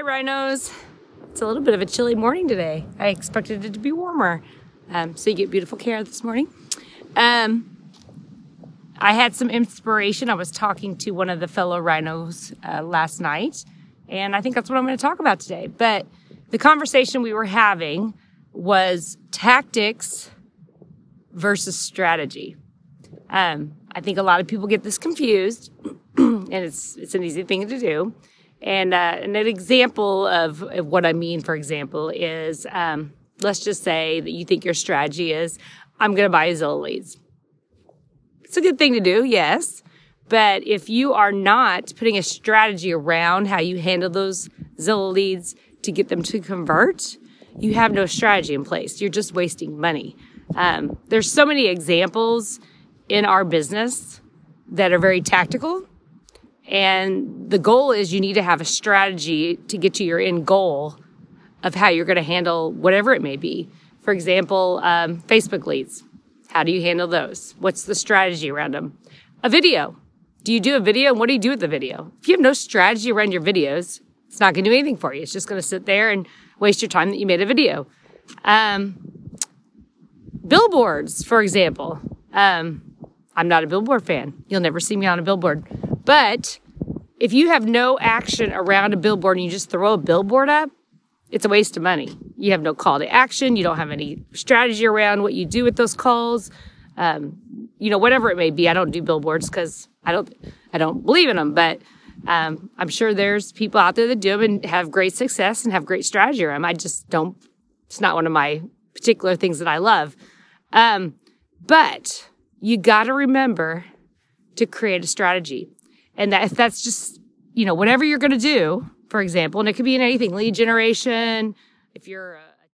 Hi, rhinos. It's a little bit of a chilly morning today. I expected it to be warmer. Um, so you get beautiful care this morning. Um, I had some inspiration. I was talking to one of the fellow rhinos uh, last night, and I think that's what I'm going to talk about today. But the conversation we were having was tactics versus strategy. Um, I think a lot of people get this confused, and it's it's an easy thing to do. And, uh, and an example of, of, what I mean, for example, is um, let's just say that you think your strategy is I'm going to buy Zillow leads. It's a good thing to do, yes. But if you are not putting a strategy around how you handle those Zillow leads to get them to convert, you have no strategy in place. You're just wasting money. Um, there's so many examples in our business that are very tactical and the goal is you need to have a strategy to get to your end goal of how you're going to handle whatever it may be. For example, um, Facebook leads. How do you handle those? What's the strategy around them? A video. Do you do a video? And what do you do with the video? If you have no strategy around your videos, it's not going to do anything for you. It's just going to sit there and waste your time that you made a video. Um, billboards, for example. Um, I'm not a billboard fan. You'll never see me on a billboard. But if you have no action around a billboard and you just throw a billboard up, it's a waste of money. You have no call to action. You don't have any strategy around what you do with those calls. Um, you know, whatever it may be. I don't do billboards because I don't, I don't believe in them. But um, I'm sure there's people out there that do them and have great success and have great strategy around them. I just don't. It's not one of my particular things that I love. Um, but you got to remember to create a strategy. And that that's just, you know, whatever you're going to do, for example, and it could be in anything, lead generation, if you're a